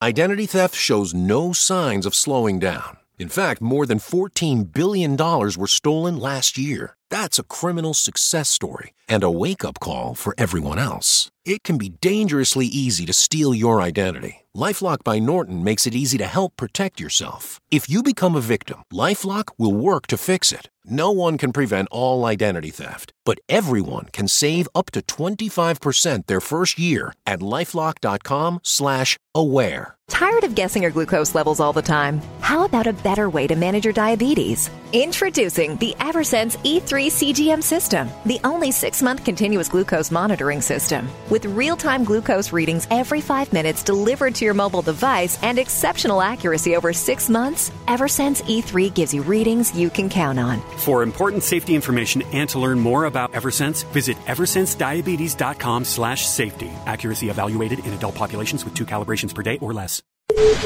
Identity theft shows no signs of slowing down. In fact, more than $14 billion were stolen last year. That's a criminal success story and a wake up call for everyone else. It can be dangerously easy to steal your identity. Lifelock by Norton makes it easy to help protect yourself. If you become a victim, Lifelock will work to fix it. No one can prevent all identity theft, but everyone can save up to 25% their first year at LifeLock.com/slash-aware. Tired of guessing your glucose levels all the time? How about a better way to manage your diabetes? Introducing the Eversense E3 CGM system, the only 6-month continuous glucose monitoring system with real-time glucose readings every 5 minutes delivered to your mobile device and exceptional accuracy over six months, Eversense E3 gives you readings you can count on. For important safety information and to learn more about Eversense, visit eversensediabetes.com slash safety. Accuracy evaluated in adult populations with two calibrations per day or less. Thank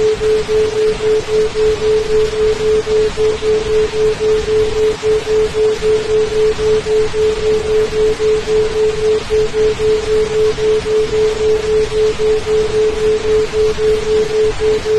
you.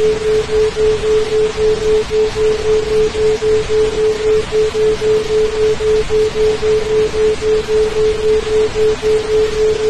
Thank you.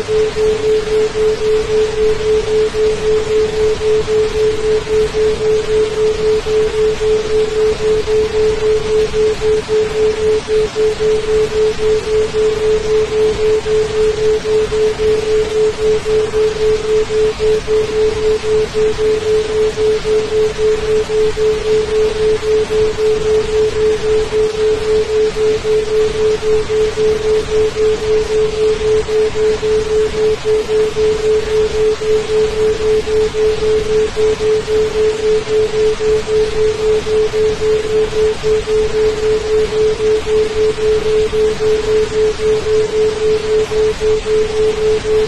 Thank you.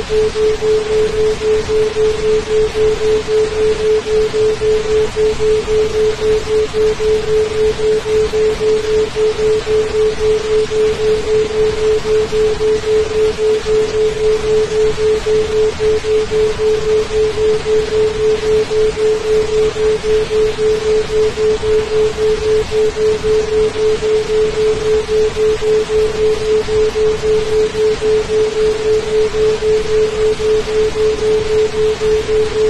Thank you.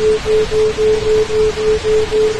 Thank you.